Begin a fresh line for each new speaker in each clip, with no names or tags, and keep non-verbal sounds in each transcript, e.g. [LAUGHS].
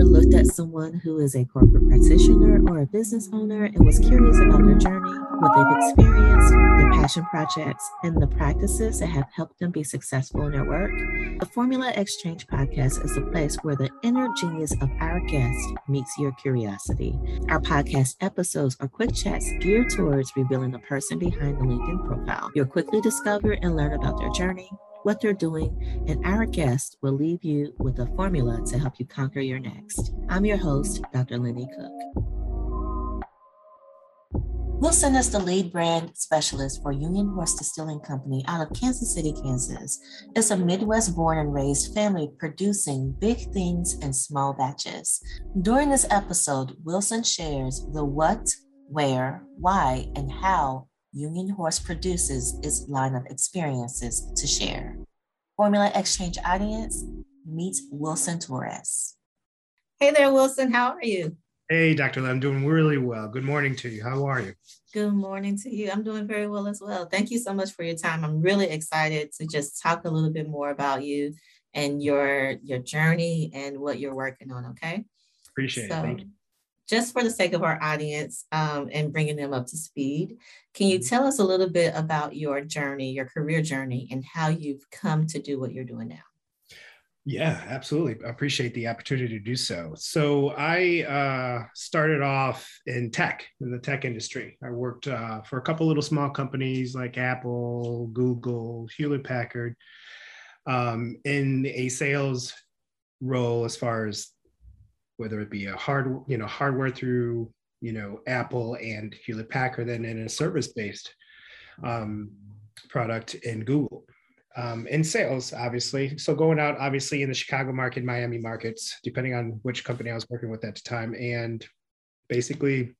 ever looked at someone who is a corporate practitioner or a business owner and was curious about their journey, what they've experienced, their passion projects, and the practices that have helped them be successful in their work? The Formula Exchange podcast is a place where the inner genius of our guest meets your curiosity. Our podcast episodes are quick chats geared towards revealing the person behind the LinkedIn profile. You'll quickly discover and learn about their journey what they're doing, and our guest will leave you with a formula to help you conquer your next. I'm your host, Dr. Lenny Cook. Wilson is the lead brand specialist for Union Horse Distilling Company out of Kansas City, Kansas. It's a Midwest born and raised family producing big things in small batches. During this episode, Wilson shares the what, where, why, and how Union Horse produces its line of experiences to share. Formula Exchange audience meet Wilson Torres. Hey there, Wilson. How are you?
Hey, Dr. I'm doing really well. Good morning to you. How are you?
Good morning to you. I'm doing very well as well. Thank you so much for your time. I'm really excited to just talk a little bit more about you and your your journey and what you're working on. Okay.
Appreciate so, it. Thank you
just for the sake of our audience um, and bringing them up to speed, can you mm-hmm. tell us a little bit about your journey, your career journey, and how you've come to do what you're doing now?
Yeah, absolutely. I appreciate the opportunity to do so. So I uh, started off in tech, in the tech industry. I worked uh, for a couple little small companies like Apple, Google, Hewlett Packard, um, in a sales role as far as whether it be a hard, you know, hardware through, you know, Apple and Hewlett Packard, then in a service-based um, product in Google. Um, in sales, obviously. So going out, obviously, in the Chicago market, Miami markets, depending on which company I was working with at the time, and basically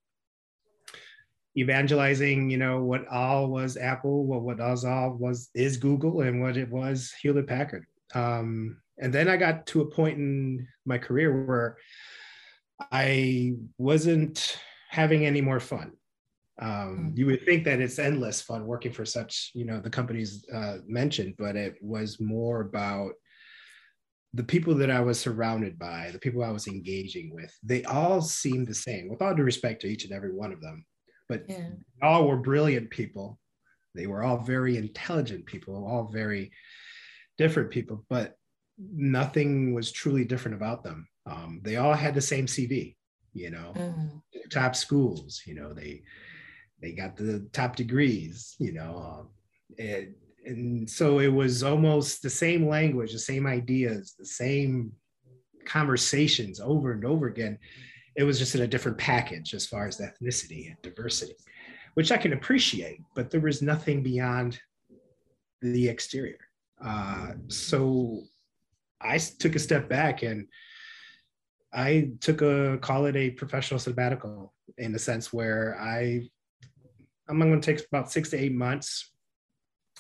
evangelizing, you know, what all was Apple, what what all was is Google, and what it was Hewlett Packard. Um, and then I got to a point in my career where I wasn't having any more fun. Um, hmm. you would think that it's endless fun working for such, you know, the companies uh, mentioned, but it was more about the people that I was surrounded by, the people I was engaging with. They all seemed the same, with all due respect to each and every one of them, but yeah. all were brilliant people. They were all very intelligent people, all very different people, but nothing was truly different about them. Um, they all had the same CV, you know, mm-hmm. top schools, you know, they they got the top degrees, you know, um, and, and so it was almost the same language, the same ideas, the same conversations over and over again. It was just in a different package as far as ethnicity and diversity, which I can appreciate, but there was nothing beyond the exterior. Uh, so I took a step back and I took a call it a professional sabbatical in the sense where I I'm going to take about six to eight months,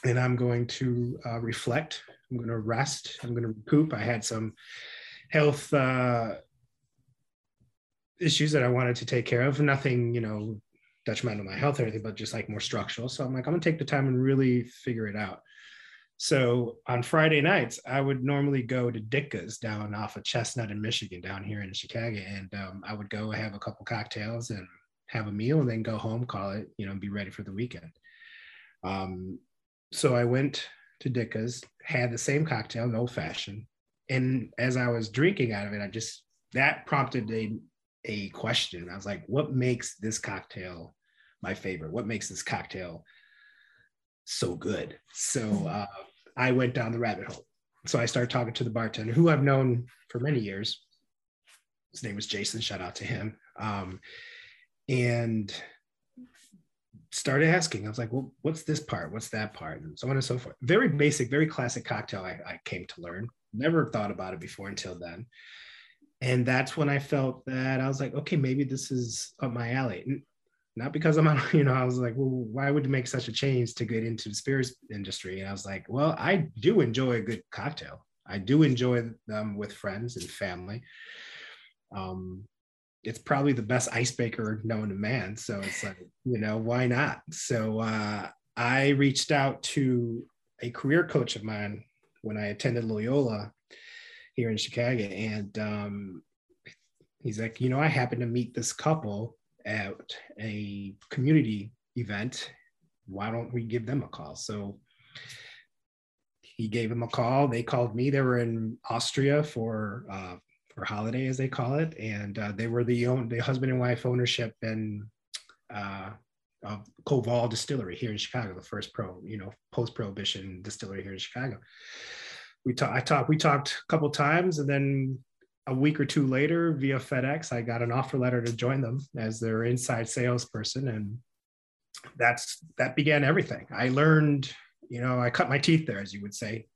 and I'm going to uh, reflect. I'm going to rest. I'm going to recoup. I had some health uh, issues that I wanted to take care of. Nothing, you know, detrimental to my health or anything, but just like more structural. So I'm like, I'm going to take the time and really figure it out. So on Friday nights, I would normally go to Ditka's down off of Chestnut in Michigan, down here in Chicago, and um, I would go have a couple cocktails and have a meal, and then go home, call it, you know, and be ready for the weekend. Um, so I went to Ditka's, had the same cocktail, old fashion, and as I was drinking out of it, I just that prompted a a question. I was like, what makes this cocktail my favorite? What makes this cocktail so good? So uh, I went down the rabbit hole. So I started talking to the bartender who I've known for many years. His name was Jason. Shout out to him. Um, and started asking. I was like, well, what's this part? What's that part? And so on and so forth. Very basic, very classic cocktail I, I came to learn. Never thought about it before until then. And that's when I felt that I was like, okay, maybe this is up my alley not because I'm [LAUGHS] you know, I was like, well, why would you make such a change to get into the spirits industry? And I was like, well, I do enjoy a good cocktail. I do enjoy them with friends and family. Um, it's probably the best icebreaker known to man. So it's like, you know, why not? So uh, I reached out to a career coach of mine when I attended Loyola here in Chicago. And um, he's like, you know, I happened to meet this couple at a community event. Why don't we give them a call? So he gave him a call. They called me. They were in Austria for uh, for holiday, as they call it, and uh, they were the own the husband and wife ownership and uh, of Koval Distillery here in Chicago, the first pro, you know, post prohibition distillery here in Chicago. We talked. I talked. We talked a couple times, and then a week or two later, via FedEx, I got an offer letter to join them as their inside salesperson, and that's that began everything. I learned, you know, I cut my teeth there, as you would say.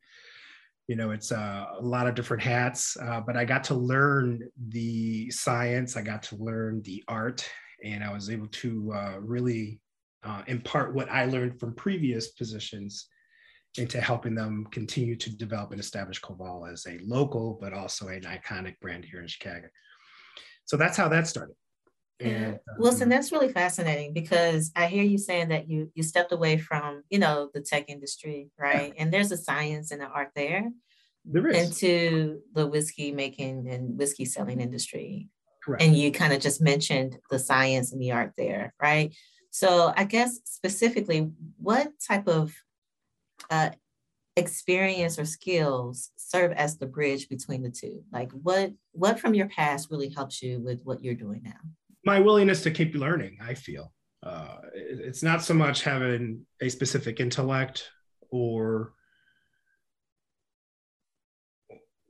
You know, it's uh, a lot of different hats, uh, but I got to learn the science. I got to learn the art, and I was able to uh, really uh, impart what I learned from previous positions into helping them continue to develop and establish Koval as a local, but also an iconic brand here in Chicago. So that's how that started.
And, um, Wilson, that's really fascinating because I hear you saying that you you stepped away from you know the tech industry, right? Yeah. And there's a science and an art there.
There is
into the whiskey making and whiskey selling industry.
Correct.
And you kind of just mentioned the science and the art there, right? So I guess specifically, what type of uh, experience or skills serve as the bridge between the two? Like what what from your past really helps you with what you're doing now?
My willingness to keep learning, I feel. Uh, it's not so much having a specific intellect or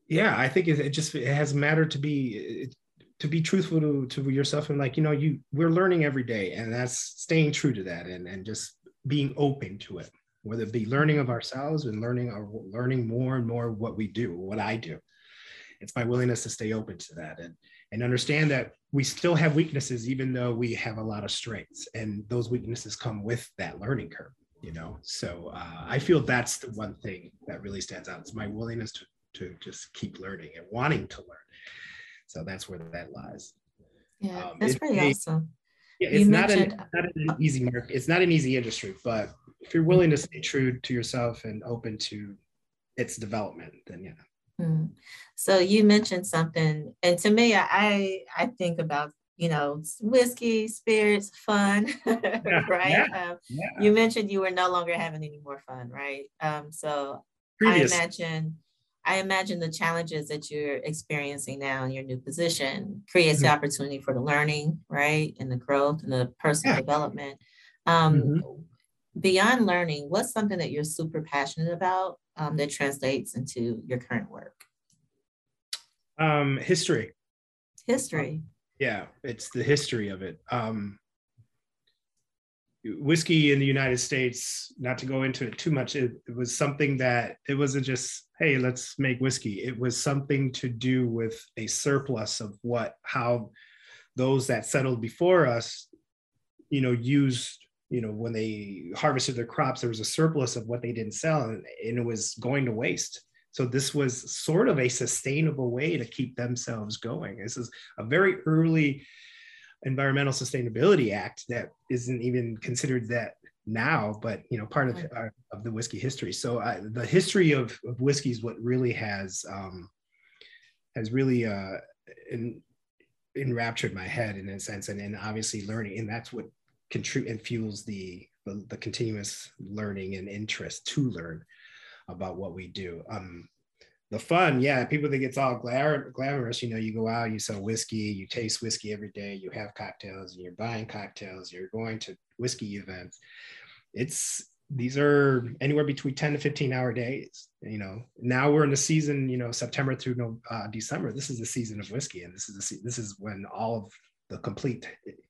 yeah i think it, it just it has mattered to be to be truthful to, to yourself and like you know you we're learning every day and that's staying true to that and and just being open to it whether it be learning of ourselves and learning or learning more and more what we do, what I do. It's my willingness to stay open to that and, and understand that we still have weaknesses, even though we have a lot of strengths. And those weaknesses come with that learning curve, you know? So uh, I feel that's the one thing that really stands out. It's my willingness to, to just keep learning and wanting to learn. So that's where that lies.
Yeah, um, that's pretty awesome.
Yeah, it's not, an, not an easy market. It's not an easy industry, but if you're willing to stay true to yourself and open to its development, then yeah.
Hmm. So you mentioned something, and to me, I I think about you know whiskey, spirits, fun, [LAUGHS] yeah, right? Yeah, um, yeah. You mentioned you were no longer having any more fun, right? Um, so Previous. I imagine I imagine the challenges that you're experiencing now in your new position creates mm-hmm. the opportunity for the learning, right, and the growth and the personal development. Um, mm-hmm beyond learning, what's something that you're super passionate about um, that translates into your current work?
Um, history.
History.
yeah, it's the history of it. Um, whiskey in the United States, not to go into it too much, it, it, was something that it wasn't just, hey, let's make whiskey. It was something to do with a surplus of what, how those that settled before us, you know, used you know when they harvested their crops there was a surplus of what they didn't sell and, and it was going to waste. So this was sort of a sustainable way to keep themselves going. This is a very early environmental sustainability act that isn't even considered that now but you know part of, uh, of the whiskey history. So uh, the history of, of whiskey is what really has um, has really uh, in, enraptured my head in a sense and, and obviously learning and that's what contribute and fuels the, the, the continuous learning and interest to learn about what we do. Um, the fun, yeah, people think it's all glamor, glamorous. You know, you go out, you sell whiskey, you taste whiskey every day, you have cocktails, and you're buying cocktails, you're going to whiskey events. It's these are anywhere between 10 to 15 hour days. You know, now we're in the season, you know, September through uh, December. This is the season of whiskey, and this is the this is when all of the complete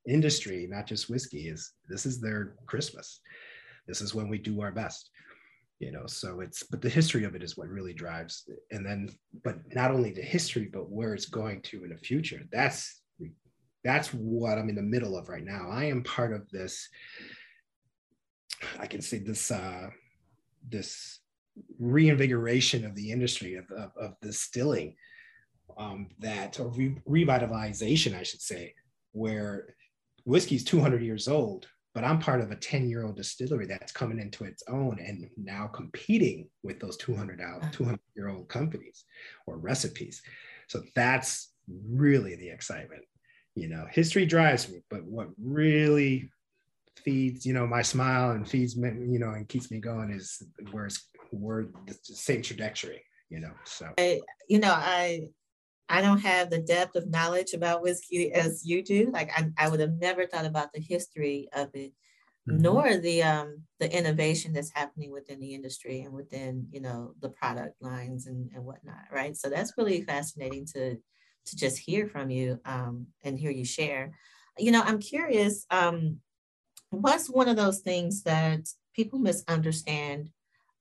industry, not just whiskey, is this is their Christmas. This is when we do our best. You know, so it's but the history of it is what really drives. And then, but not only the history, but where it's going to in the future. That's that's what I'm in the middle of right now. I am part of this. I can say this uh, this reinvigoration of the industry of, of, of distilling um, that or re- revitalization, I should say, where whiskey's 200 years old, but I'm part of a 10 year old distillery that's coming into its own and now competing with those 200 out uh-huh. 200 year old companies or recipes. So that's really the excitement. You know, history drives me, but what really feeds, you know, my smile and feeds me, you know, and keeps me going is where it's we're the same trajectory, you know. So
I, you know, I I don't have the depth of knowledge about whiskey as you do. Like I, I would have never thought about the history of it, mm-hmm. nor the um the innovation that's happening within the industry and within you know the product lines and, and whatnot. Right. So that's really fascinating to to just hear from you um, and hear you share. You know, I'm curious. Um, what's one of those things that people misunderstand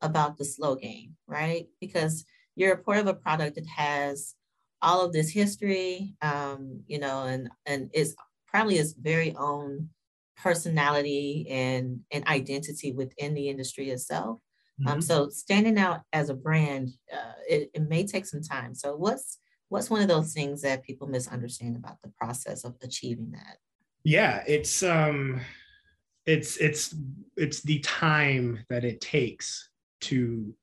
about the slow game, right? Because you're a part of a product that has all of this history, um, you know, and and is probably its very own personality and and identity within the industry itself. Um, mm-hmm. Um, so standing out as a brand, uh, it, it may take some time. So what's what's one of those things that people misunderstand about the process of achieving that?
Yeah, it's um, it's it's it's the time that it takes to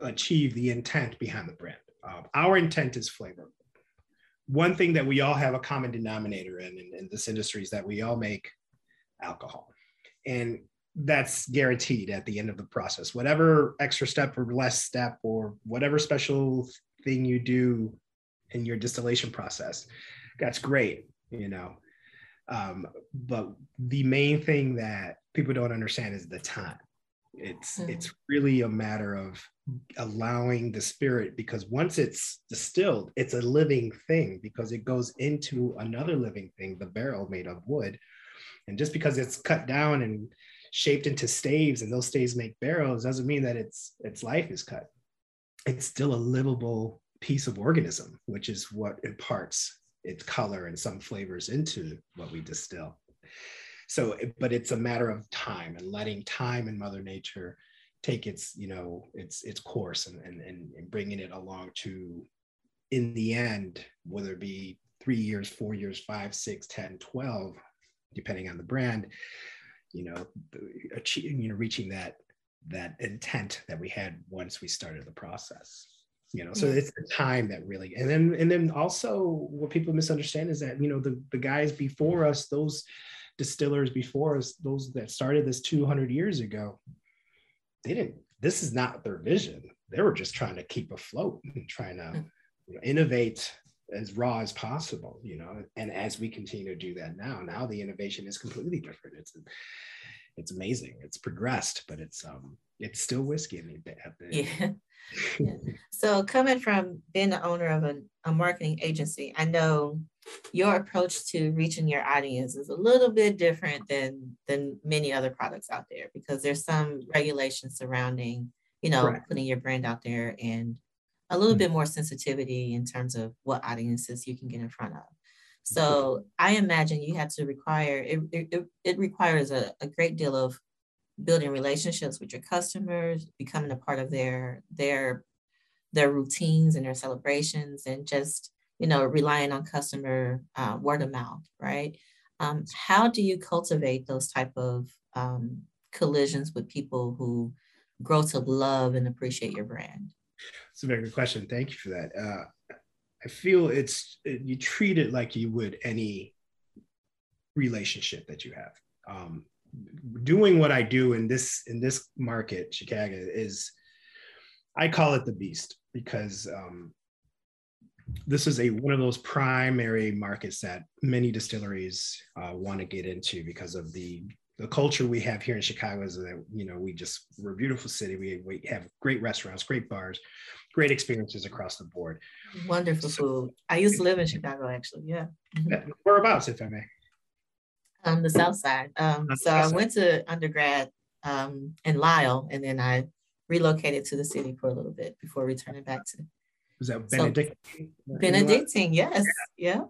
achieve the intent behind the brand. Uh, our intent is flavor. One thing that we all have a common denominator in, in, in this industry is that we all make alcohol. And that's guaranteed at the end of the process. Whatever extra step or less step or whatever special thing you do in your distillation process, that's great, you know. Um, but the main thing that people don't understand is the time. It's mm-hmm. it's really a matter of allowing the spirit because once it's distilled, it's a living thing because it goes into another living thing, the barrel made of wood. And just because it's cut down and shaped into staves and those staves make barrels doesn't mean that its its life is cut. It's still a livable piece of organism, which is what imparts its color and some flavors into what we distill so but it's a matter of time and letting time and mother nature take its you know its its course and and, and bringing it along to in the end whether it be three years four years five six ten twelve depending on the brand you know achieving you know reaching that that intent that we had once we started the process you know? So it's the time that really and then and then also what people misunderstand is that you know the the guys before us those distillers before us, those that started this 200 years ago, they didn't, this is not their vision. They were just trying to keep afloat and trying to hmm. you know, innovate as raw as possible, you know. And as we continue to do that now, now the innovation is completely different. It's it's amazing. It's progressed, but it's um it's still whiskey at the,
yeah. [LAUGHS] yeah. So coming from being the owner of a, a marketing agency, I know your approach to reaching your audience is a little bit different than than many other products out there because there's some regulations surrounding you know Correct. putting your brand out there and a little mm-hmm. bit more sensitivity in terms of what audiences you can get in front of so i imagine you had to require it it, it requires a, a great deal of building relationships with your customers becoming a part of their their their routines and their celebrations and just you know, relying on customer uh, word of mouth, right? Um, how do you cultivate those type of um, collisions with people who grow to love and appreciate your brand?
It's a very good question. Thank you for that. Uh, I feel it's you treat it like you would any relationship that you have. Um, doing what I do in this in this market, Chicago, is I call it the beast because um, this is a one of those primary markets that many distilleries uh, want to get into because of the the culture we have here in Chicago is that you know we just we're a beautiful city. We we have great restaurants, great bars, great experiences across the board.
Wonderful so, food. I used to live in Chicago, actually. Yeah.
Mm-hmm. Whereabouts, if I may?
Um, the South Side. Um, so I went to undergrad um, in Lisle, and then I relocated to the city for a little bit before returning back to
was that Benedictine?
Benedictine, yes. Yeah.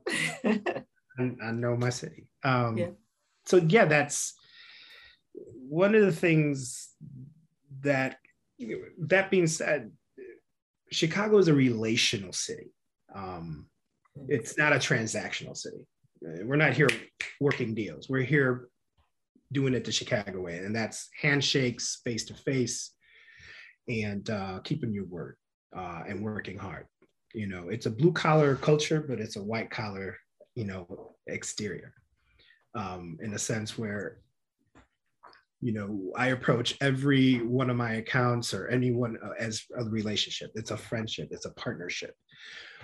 yeah. [LAUGHS]
I, I, know my city. Um, yeah. So, yeah, that's one of the things that, that being said, Chicago is a relational city. Um, it's not a transactional city. We're not here working deals. We're here doing it the Chicago way, and that's handshakes, face to face, and uh, keeping your word uh, and working hard. You know, it's a blue collar culture, but it's a white collar, you know, exterior. Um, in a sense where you know i approach every one of my accounts or anyone uh, as a relationship. It's a friendship. It's a partnership.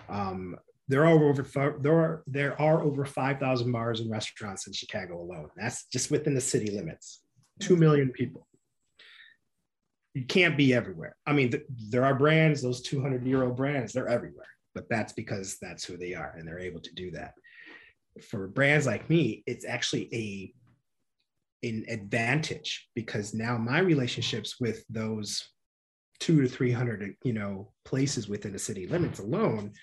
Um, there are over there are there are over 5000 bars and restaurants in chicago alone. That's just within the city limits. 2 million people you can't be everywhere. I mean th- there are brands those 200 year old brands they're everywhere but that's because that's who they are and they're able to do that. For brands like me it's actually a an advantage because now my relationships with those two to 300 you know places within the city limits alone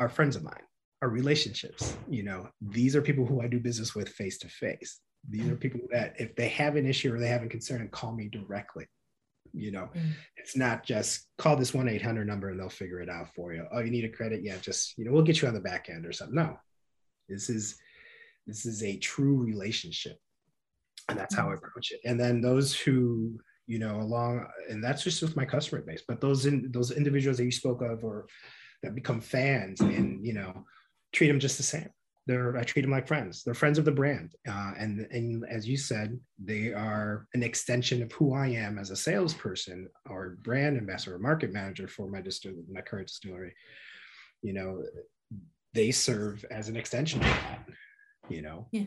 are friends of mine are relationships you know. These are people who i do business with face to face these are people that if they have an issue or they have a concern call me directly you know? Mm. it's not just call this 1-800 number and they'll figure it out for you. Oh you need a credit? Yeah just you know we'll get you on the back end or something. No. This is this is a true relationship. And that's how i mm-hmm. approach it. And then those who you know along and that's just with my customer base but those in those individuals that you spoke of or that become fans and you know treat them just the same they're i treat them like friends. They're friends of the brand uh, and and as you said they are an extension of who i am as a salesperson or brand ambassador or market manager for my distill my current distillery. You know they serve as an extension of that you know?
Yeah.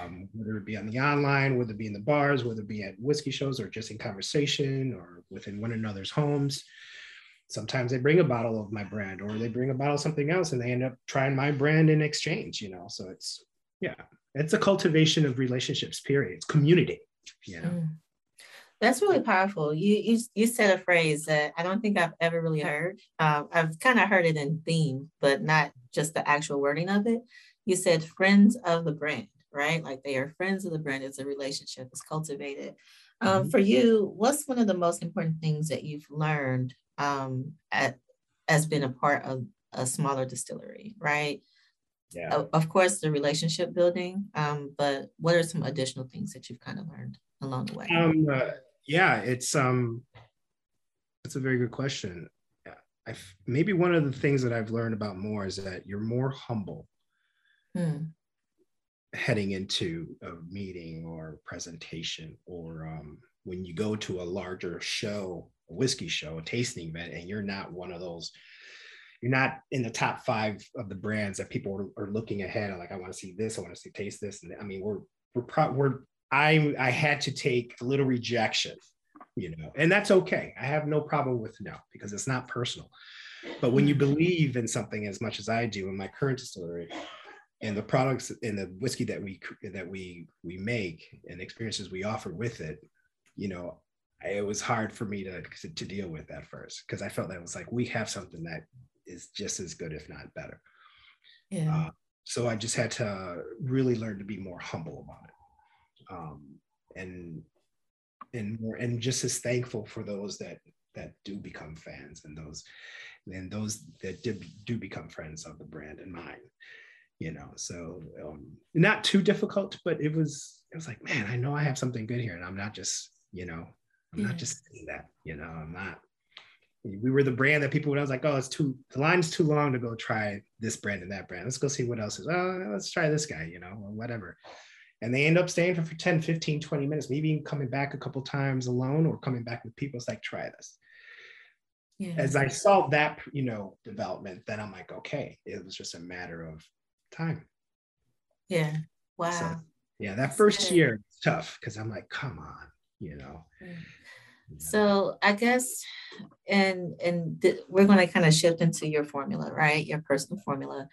um, whether it be on the online whether it be in the bars whether it be at whiskey shows or just in conversation or within one another's homes sometimes they bring a bottle of my brand or they bring a bottle of something else and they end up trying my brand in exchange you know so it's yeah it's a cultivation of relationships period it's community you know mm.
That's really powerful. You you you said a phrase that I don't think I've ever really heard. Uh, I've kind of heard it in theme, but not just the actual wording of it. You said friends of the brand, right? Like they are friends of the brand. It's a relationship. It's cultivated. Um, mm-hmm. For you, what's one of the most important things that you've learned um, at, as being a part of a smaller distillery, right?
Yeah.
Of, of course, the relationship building, um, but what are some additional things that you've kind of learned along the way?
Um, uh, yeah, it's um, that's a very good question. I maybe one of the things that I've learned about more is that you're more humble hmm. heading into a meeting or presentation, or um, when you go to a larger show, a whiskey show, a tasting event, and you're not one of those. You're not in the top five of the brands that people are, are looking ahead. And like, I want to see this. I want to see taste this. And I mean, we're we're pro- we're I I had to take a little rejection, you know, and that's okay. I have no problem with no because it's not personal. But when you mm-hmm. believe in something as much as I do in my current distillery, and the products and the whiskey that we that we we make and experiences we offer with it, you know, it was hard for me to to deal with at first because I felt that it was like we have something that is just as good, if not better.
Yeah. Uh,
so I just had to really learn to be more humble about it um, and and more and just as thankful for those that that do become fans and those and those that did, do become friends of the brand and mine you know so um, not too difficult but it was it was like man i know i have something good here and i'm not just you know i'm not just saying that you know i'm not we were the brand that people when I was like, oh, it's too the line's too long to go try this brand and that brand. Let's go see what else is. Oh, let's try this guy, you know, or whatever. And they end up staying for, for 10 15 20 minutes maybe even coming back a couple times alone or coming back with people. It's like try this. Yeah. as i saw that you know development then i'm like okay. It was just a matter of time.
Yeah. Wow.
so, yeah that first year tough because i'm like come on you know?
So i guess and and th- we're going to kind of shift into your formula right? Your personal formula.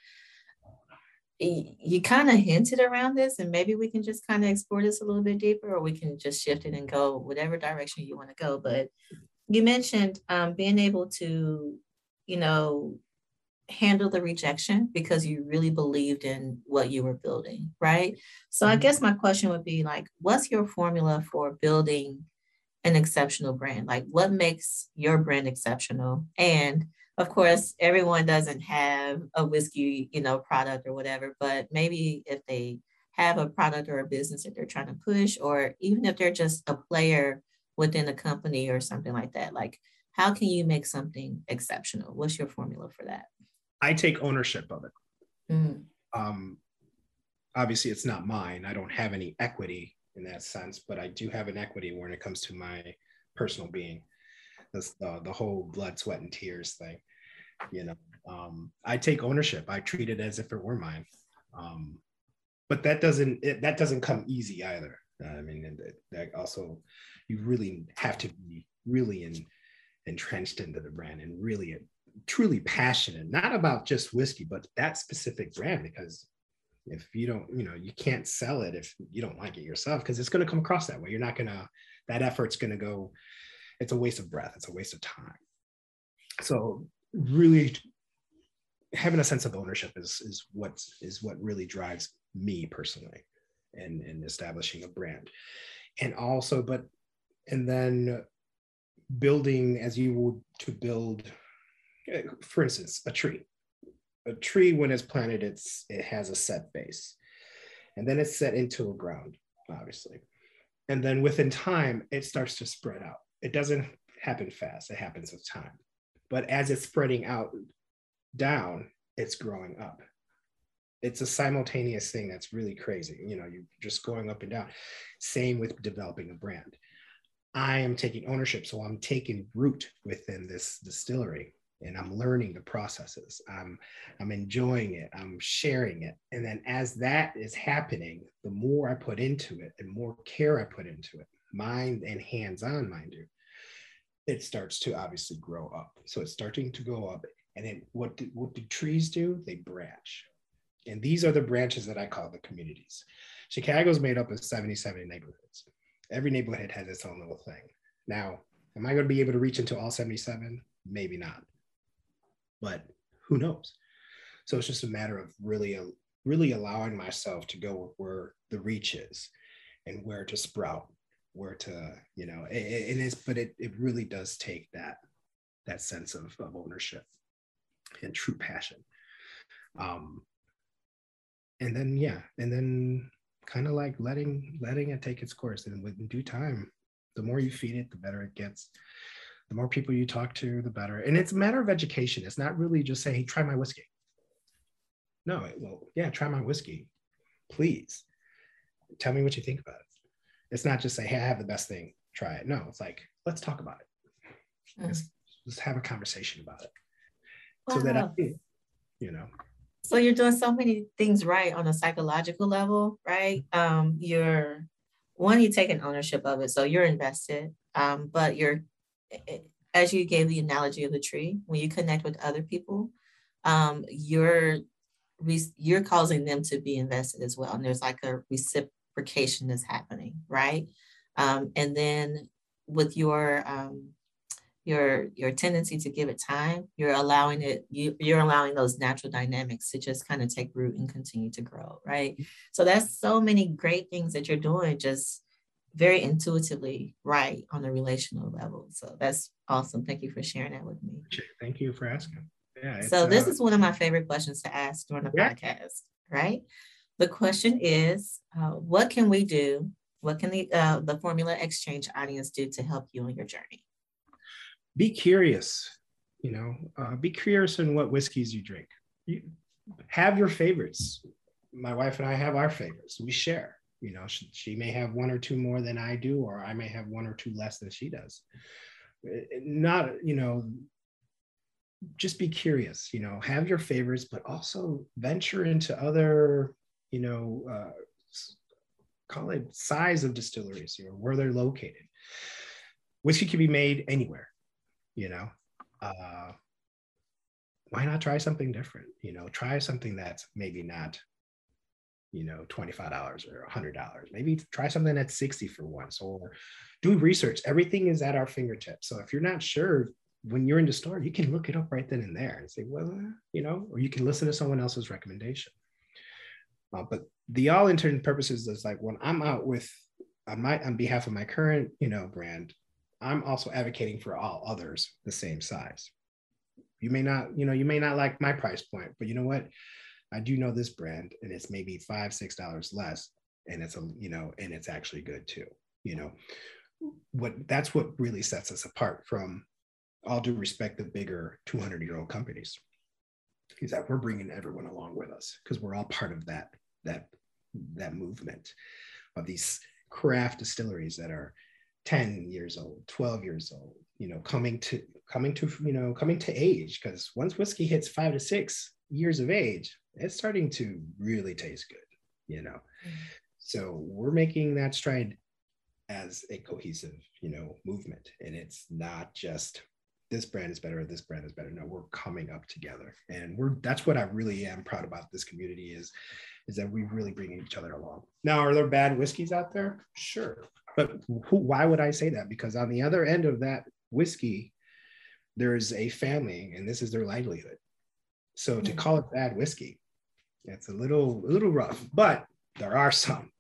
You kind of hinted around this, and maybe we can just kind of explore this a little bit deeper, or we can just shift it and go whatever direction you want to go. But you mentioned um, being able to, you know, handle the rejection because you really believed in what you were building, right? So I mm-hmm. guess my question would be like, what's your formula for building an exceptional brand? Like, what makes your brand exceptional? And of course, everyone doesn't have a whiskey, you know, product or whatever, but maybe if they have a product or a business that they're trying to push, or even if they're just a player within a company or something like that, like how can you make something exceptional? What's your formula for that?
I take ownership of it. Mm. Um, obviously, it's not mine. I don't have any equity in that sense, but I do have an equity when it comes to my personal being. That's the, the whole blood, sweat, and tears thing. You know, um, I take ownership. I treat it as if it were mine. Um, but that doesn't it, that doesn't come easy either. I mean, that also you really have to be really in, entrenched into the brand and really truly passionate, not about just whiskey, but that specific brand. Because if you don't, you know, you can't sell it if you don't like it yourself, because it's going to come across that way. You're not going to, that effort's going to go, it's a waste of breath, it's a waste of time. So, really having a sense of ownership is, is what is what really drives me personally and in, in establishing a brand. And also, but, and then building as you would to build Uh, for instance, a tree. A tree, when it's planted, it's it has a set base, and then it's set into a ground, obviously, and then within time, it starts to spread out. It doesn't happen fast; it happens with time. But as it's spreading out down, it's growing up. It's a simultaneous thing that's really crazy. You know, you're just going up and down. Same with developing a brand. I am taking ownership. So I'm taking root within this distillery and I'm learning the processes. I'm I'm enjoying it. I'm sharing it. And then as that is happening, the more I put into it, and more care I put into it, mind and hands-on, mind you, it starts to obviously grow up. So it's starting to go up. And then what do, what do trees do? They branch. And these are the branches that I call the communities. Chicago is made up of 77 neighborhoods. Every neighborhood has its own little thing. Now, am I going to be able to reach into all 77? Maybe not but who knows? So it's just a matter of really, uh, really allowing myself to go where the reach is and where to sprout, where to, you know, it, it is, but it, it really does take that, that sense of, of ownership and true passion. Um, and then, yeah, and then kind of like letting, letting it take its course and with due time, the more you feed it, the better it gets the more people you talk to, the better. And it's a matter of education. It's not really just saying, hey, try my whiskey. No, it, well, yeah, try my whiskey. Please tell me what you think about it. It's not just say, hey, I have the best thing, try it. No, it's like, let's talk about it. Mm. Let's, let's, have a conversation about it. Wow. So that I, you know.
So you're doing so many things right on a psychological level, right? Um, you're one, you're taking ownership of it. So you're invested, um, but you're as you gave the analogy of the tree, when you connect with other people, um, you're you're causing them to be invested as well, and there's like a reciprocation that's happening, right? Um, and then with your um, your your tendency to give it time, you're allowing it. You, you're allowing those natural dynamics to just kind of take root and continue to grow, right? So that's so many great things that you're doing just very intuitively right on a relational level. So that's awesome. Thank you for sharing that with me.
Thank you for asking.
Yeah, so this uh, is one of my favorite questions to ask during the yeah. podcast, right? The question is, uh, what can we do? What can the uh, the Formula Exchange audience do to help you on your journey?
Be curious. You know, uh, be curious in what whiskeys you drink. You have your favorites. My wife and I have our favorites. We share you know she, she, may have one or two more than i do or i may have one or two less than she does. Not you know just be curious you know have your favorites but also venture into other you know uh, call it size of distilleries or where they're located. Whiskey can be made anywhere you know uh, why not try something different? You know try something that's maybe not you know, $25 or $100. Maybe try something at 60 for once or do research. Everything is at our fingertips. So if you're not sure when you're in the store, you can look it up right then and there and say, well, you know, or you can listen to someone else's recommendation. Uh, but the all intended purposes is like when I'm out with on my on behalf of my current, you know, brand, I'm also advocating for all others the same size. You may not, you know, you may not like my price point, but you know what? I do know this brand and it's maybe five, six dollars less. And it's a, you know, and it's actually good too. You know, what that's what really sets us apart from all due respect, the bigger 200 year old companies is that we're bringing everyone along with us because we're all part of that that that movement of these craft distilleries that are 10 years old 12 years old you know coming to coming to you know coming to age because once whiskey hits five to six years of age it's starting to really taste good you know? Mm-hmm. so we're making that stride as a cohesive you know movement. And it's not just this brand is better or this brand is better. No we're coming up together. And we're that's what i really am proud about this community is is that we really bring each other along. Now are there bad whiskeys out there? Sure. But who, why would i say that? Because on the other end of that whiskey there's a family and this is their livelihood. So to call it bad whiskey it's a little a little rough but there are some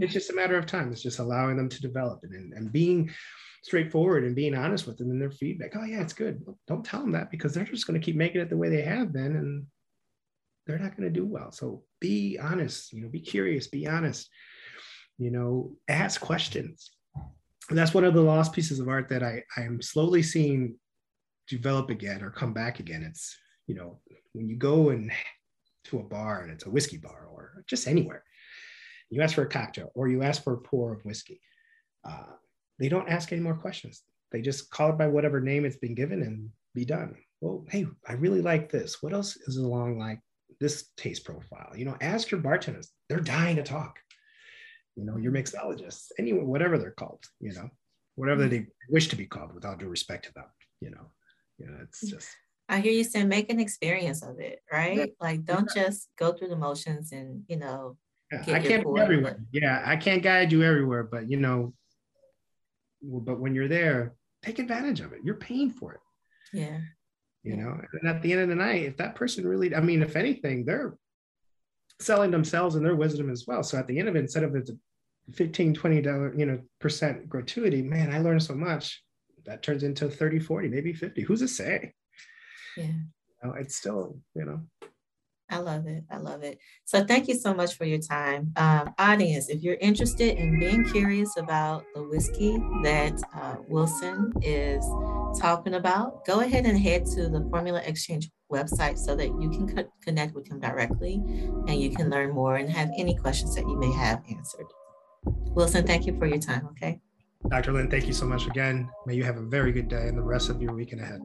it's just a matter of time it's just allowing them to develop and, and being straightforward and being honest with them in their feedback. Oh yeah, it's good. Don't tell them that because they're just going to keep making it the way they have been, and they're not going to do well. So be honest. You know, be curious. Be honest. You know, ask questions. And that's one of the lost pieces of art that I I'm slowly seeing develop again or come back again. It's you know when you go and to a bar and it's a whiskey bar or just anywhere, you ask for a cocktail or you ask for a pour of whiskey. Uh, they don't ask any more questions. They just call it by whatever name it's been given and be done. Well, hey, I really like this. What else is along like this taste profile? You know, ask your bartenders. They're dying to talk. You know, your mixologists, anyone, whatever they're called, you know, whatever mm-hmm. they wish to be called with all due respect to them, you know. You know, it's just
I hear you saying make an experience of it, right? Yeah. Like don't yeah. just go through the motions and you know.
I can't be everywhere. Yeah, I can't guide you everywhere, but you know, but when you're there, take advantage of it. You're paying for it.
Yeah.
You know, and at the end of the night, if that person really, I mean, if anything, they're selling themselves and their wisdom as well. So at the end of it, instead of it's a 15, 20 dollar, you know, percent gratuity, man, I learned so much. That turns into 30, 40, maybe 50. Who's to say?
Yeah. You
know, it's still, you know,
I love it. I love it. So thank you so much for your time. Um, audience, if you're interested in being curious about the whiskey that uh, Wilson is talking about, go ahead and head to the Formula Exchange website so that you can co- connect with him directly and you can learn more and have any questions that you may have answered. Wilson, thank you for your time. Okay.
Dr. Lynn, thank you so much again. May you have a very good day and the rest of your weekend ahead.